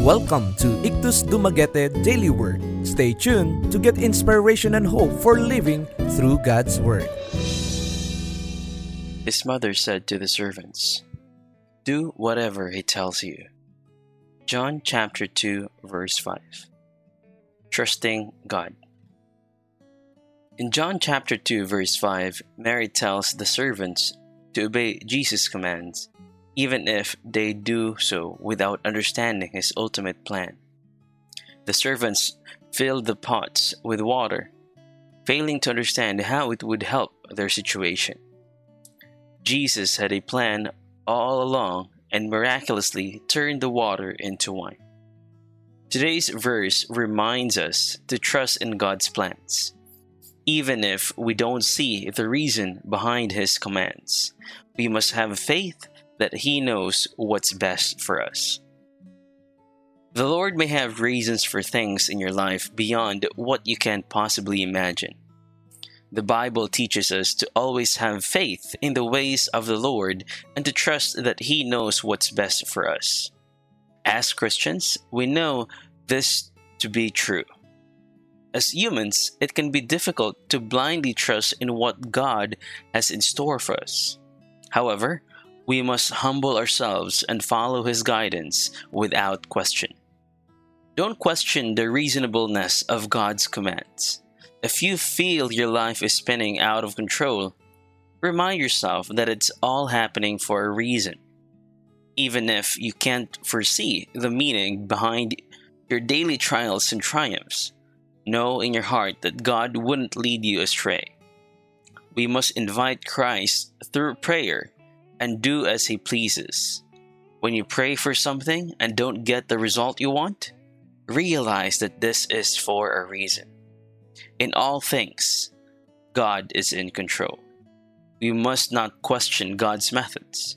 Welcome to Ictus Dumaguete Daily Word. Stay tuned to get inspiration and hope for living through God's Word. His mother said to the servants, Do whatever he tells you. John chapter 2, verse 5. Trusting God. In John chapter 2, verse 5, Mary tells the servants to obey Jesus' commands, even if they do so without understanding his ultimate plan. The servants filled the pots with water, failing to understand how it would help their situation. Jesus had a plan all along and miraculously turned the water into wine. Today's verse reminds us to trust in God's plans even if we don't see the reason behind His commands. We must have faith that He knows what's best for us. The Lord may have reasons for things in your life beyond what you can possibly imagine. The Bible teaches us to always have faith in the ways of the Lord and to trust that He knows what's best for us. As Christians, we know this to be true. As humans, it can be difficult to blindly trust in what God has in store for us. However, we must humble ourselves and follow His guidance without question. Don't question the reasonableness of God's commands. If you feel your life is spinning out of control, remind yourself that it's all happening for a reason. Even if you can't foresee the meaning behind your daily trials and triumphs, know in your heart that God wouldn't lead you astray. We must invite Christ through prayer and do as He pleases. When you pray for something and don't get the result you want, realize that this is for a reason. In all things, God is in control. We must not question God's methods,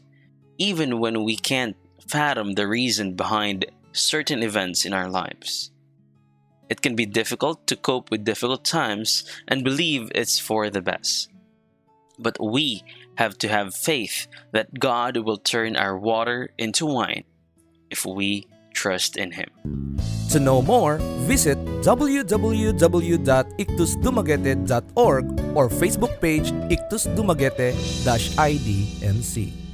even when we can't fathom the reason behind certain events in our lives. It can be difficult to cope with difficult times and believe it's for the best. But we have to have faith that God will turn our water into wine if we trust in Him. To know more, visit www.ictusdumaguete.org or Facebook page Ictus Dumaguete-IDNC.